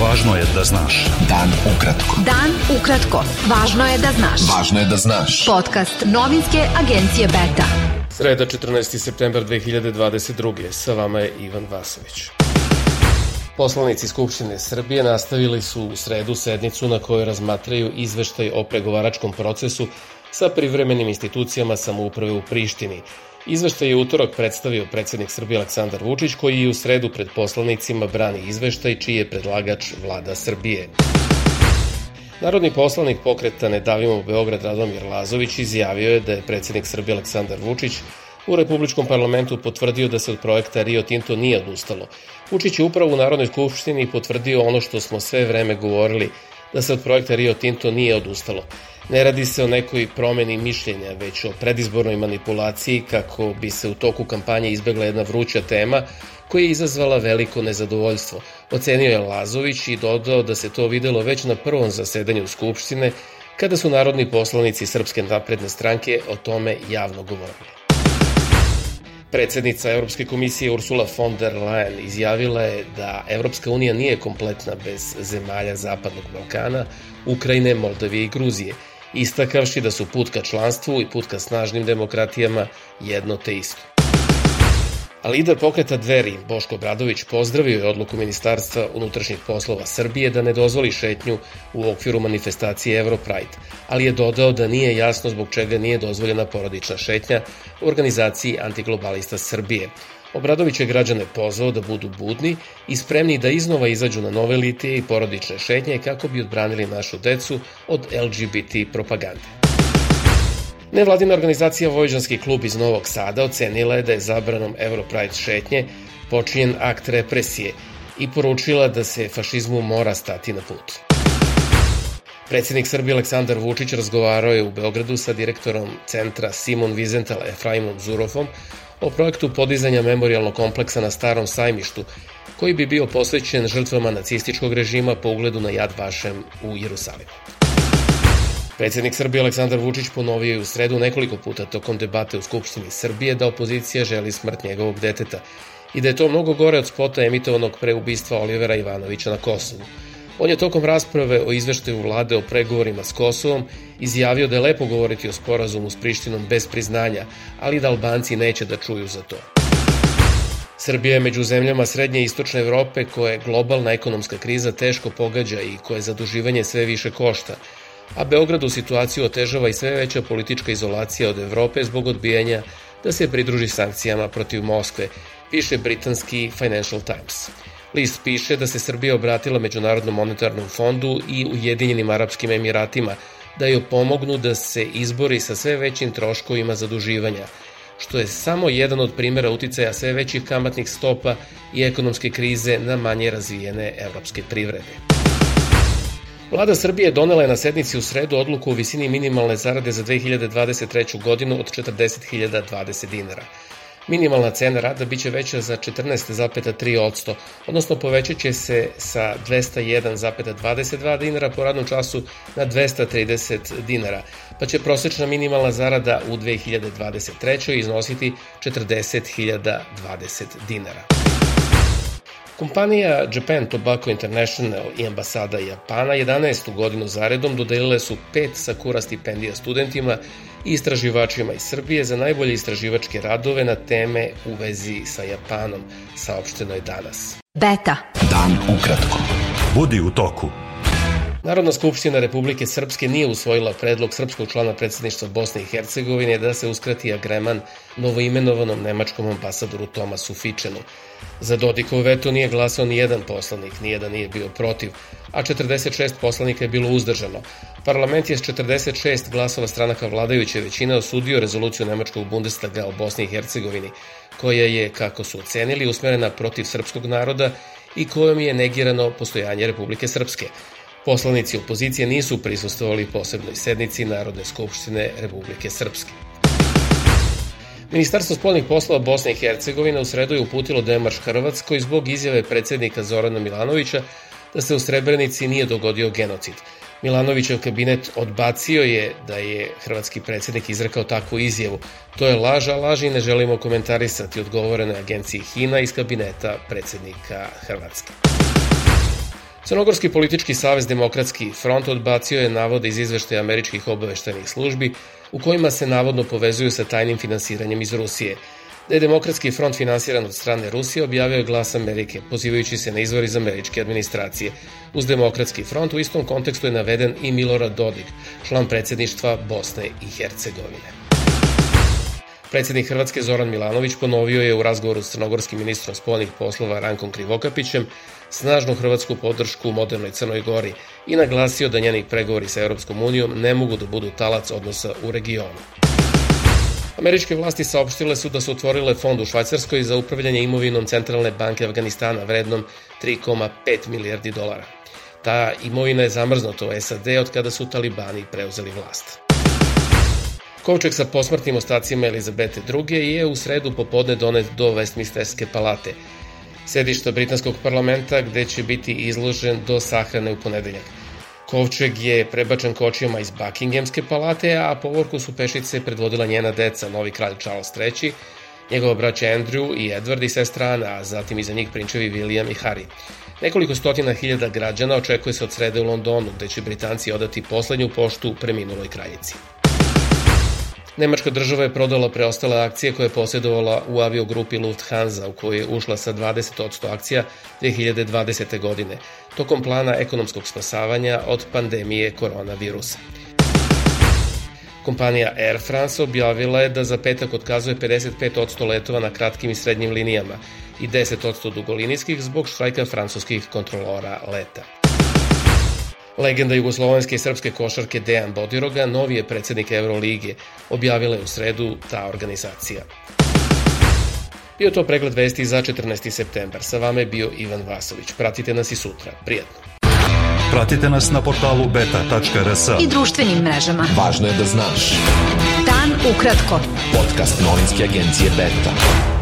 Važno je da znaš. Dan ukratko. Dan ukratko. Važno je da znaš. Važno je da znaš. Podcast novinske agencije Beta. Sreda 14. septembar 2022. Sa vama je Ivan Vasović. Poslanici Skupštine Srbije nastavili su u sredu sednicu na kojoj razmatraju izveštaj o pregovaračkom procesu sa privremenim institucijama samouprave u Prištini – Izveštaj je utorak predstavio predsednik Srbije Aleksandar Vučić, koji je u sredu pred poslanicima brani izveštaj, čiji je predlagač vlada Srbije. Narodni poslanik pokreta Ne davimo Beograd Radomir Lazović izjavio je da je predsednik Srbije Aleksandar Vučić u Republičkom parlamentu potvrdio da se od projekta Rio Tinto nije odustalo. Vučić je upravo u Narodnoj skupštini potvrdio ono što smo sve vreme govorili, da se od projekta Rio Tinto nije odustalo. Ne radi se o nekoj promeni mišljenja, već o predizbornoj manipulaciji kako bi se u toku kampanje izbegla jedna vruća tema koja je izazvala veliko nezadovoljstvo. Ocenio je Lazović i dodao da se to videlo već na prvom zasedanju Skupštine kada su narodni poslanici Srpske napredne stranke o tome javno govorili. Predsednica Evropske komisije Ursula von der Leyen izjavila je da Evropska unija nije kompletna bez zemalja Zapadnog Balkana, Ukrajine, Moldavije i Gruzije – istakavši da su put ka članstvu i put ka snažnim demokratijama jedno te isto. Lider pokreta Dveri, Boško Bradović, pozdravio je odluku Ministarstva unutrašnjih poslova Srbije da ne dozvoli šetnju u okviru manifestacije Europride, ali je dodao da nije jasno zbog čega nije dozvoljena porodična šetnja u organizaciji antiglobalista Srbije, Obradović je građane pozvao da budu budni i spremni da iznova izađu na nove litije i porodične šetnje kako bi odbranili našu decu od LGBT propagande. Nevladina organizacija Vojđanski klub iz Novog Sada ocenila je da je zabranom Europride šetnje počinjen akt represije i poručila da se fašizmu mora stati na put. Predsednik Srbije Aleksandar Vučić razgovarao je u Beogradu sa direktorom centra Simon Vizental Efraimom Zurofom o projektu podizanja memorialnog kompleksa na Starom sajmištu, koji bi bio posvećen žrtvama nacističkog režima po ugledu na Jad Vašem u Jerusalimu. Predsednik Srbije Aleksandar Vučić ponovio je u sredu nekoliko puta tokom debate u Skupštini Srbije da opozicija želi smrt njegovog deteta i da je to mnogo gore od spota emitovanog pre ubistva Olivera Ivanovića na Kosovu, On je tokom rasprave o izveštaju vlade o pregovorima s Kosovom izjavio da je lepo govoriti o sporazumu s Prištinom bez priznanja, ali da Albanci neće da čuju za to. Srbija je među zemljama Srednje i Istočne Evrope koje globalna ekonomska kriza teško pogađa i koje zaduživanje sve više košta, a Beogradu situaciju otežava i sve veća politička izolacija od Evrope zbog odbijanja da se pridruži sankcijama protiv Moskve, piše britanski Financial Times. List piše da se Srbija obratila Međunarodnom monetarnom fondu i Ujedinjenim Arapskim Emiratima da joj pomognu da se izbori sa sve većim troškovima zaduživanja, što je samo jedan od primera uticaja sve većih kamatnih stopa i ekonomske krize na manje razvijene evropske privrede. Vlada Srbije donela je na sednici u sredu odluku o visini minimalne zarade za 2023. godinu od 40.020 dinara. Minimalna cena rada biće veća za 14,3%, odnosno povećat će se sa 201,22 dinara po radnom času na 230 dinara, pa će prosečna minimalna zarada u 2023. iznositi 40.020 dinara. Kompanija Japan Tobacco International i ambasada Japana 11. godinu zaredom dodelile su pet Sakura stipendija studentima i istraživačima iz Srbije za najbolje istraživačke radove na teme u vezi sa Japanom, saopšteno je danas. Beta. Dan ukratko. Budi u toku. Narodna skupština Republike Srpske nije usvojila predlog srpskog člana predsedništva Bosne i Hercegovine da se uskrati agreman novoimenovanom nemačkom ambasadoru Tomasu Fičenu. Za Dodikov veto nije glasao ni jedan poslanik, nijedan nije bio protiv, a 46 poslanika je bilo uzdržano. Parlament je s 46 glasova stranaka vladajuće većine osudio rezoluciju Nemačkog Bundestaga o Bosni i Hercegovini, koja je, kako su ocenili, usmerena protiv srpskog naroda i kojom je negirano postojanje Republike Srpske. Poslanici opozicije nisu prisustovali posebnoj sednici Narodne skupštine Republike Srpske. Ministarstvo spolnih poslova Bosne i Hercegovine u sredu je uputilo demarš Hrvatskoj zbog izjave predsednika Zorana Milanovića da se u Srebrenici nije dogodio genocid. Milanovićev kabinet odbacio je da je hrvatski predsednik izrekao takvu izjavu. To je laž, laži ne želimo komentarisati odgovorene agenciji HINA iz kabineta predsednika Hrvatske. Crnogorski politički savez Demokratski front odbacio je navode iz izveštaja američkih obaveštajnih službi u kojima se navodno povezuju sa tajnim finansiranjem iz Rusije. Da je Demokratski front finansiran od strane Rusije objavio je glas Amerike, pozivajući se na izvor iz američke administracije. Uz Demokratski front u istom kontekstu je naveden i Milorad Dodik, član predsedništva Bosne i Hercegovine. Predsednik Hrvatske Zoran Milanović ponovio je u razgovoru s crnogorskim ministrom spolnih poslova Rankom Krivokapićem snažnu hrvatsku podršku u modernoj Crnoj Gori i naglasio da njeni pregovori sa Europskom unijom ne mogu da budu talac odnosa u regionu. Američke vlasti saopštile su da su otvorile fond u Švajcarskoj za upravljanje imovinom Centralne banke Afganistana vrednom 3,5 milijardi dolara. Ta imovina je zamrznuta u SAD od kada su talibani preuzeli vlast. Kovčeg sa posmrtnim ostacima Elizabete II. je u sredu popodne donet do Westminsterske palate, sedišta Britanskog parlamenta gde će biti izložen do sahrane u ponedeljak. Kovčeg je prebačen kočijama iz Buckinghamske palate, a povorku su pešice predvodila njena deca, novi kralj Charles III, njegova braća Andrew i Edward i sestra Ana, a zatim iza njih prinčevi William i Harry. Nekoliko stotina hiljada građana očekuje se od srede u Londonu, gde će Britanci odati poslednju poštu preminuloj kraljici. Nemačka država je prodala preostale akcije koje je posjedovala u aviogrupi Lufthansa u kojoj je ušla sa 20% akcija 2020. godine, tokom plana ekonomskog spasavanja od pandemije koronavirusa. Kompanija Air France objavila je da za petak otkazuje 55% letova na kratkim i srednjim linijama i 10% dugolinijskih zbog štrajka francuskih kontrolora leta. Legenda jugoslovenske i srpske košarke Dejan Bodiroga, novi je predsednik Euroligije, objavila je u sredu ta organizacija. Bio to pregled vesti za 14. septembar. Sa vama je bio Ivan Vasović. Pratite nas i sutra. Prijetno. Pratite nas na portalu beta.rs i društvenim mrežama. Važno je da znaš. Dan ukratko. Podcast novinske agencije Beta.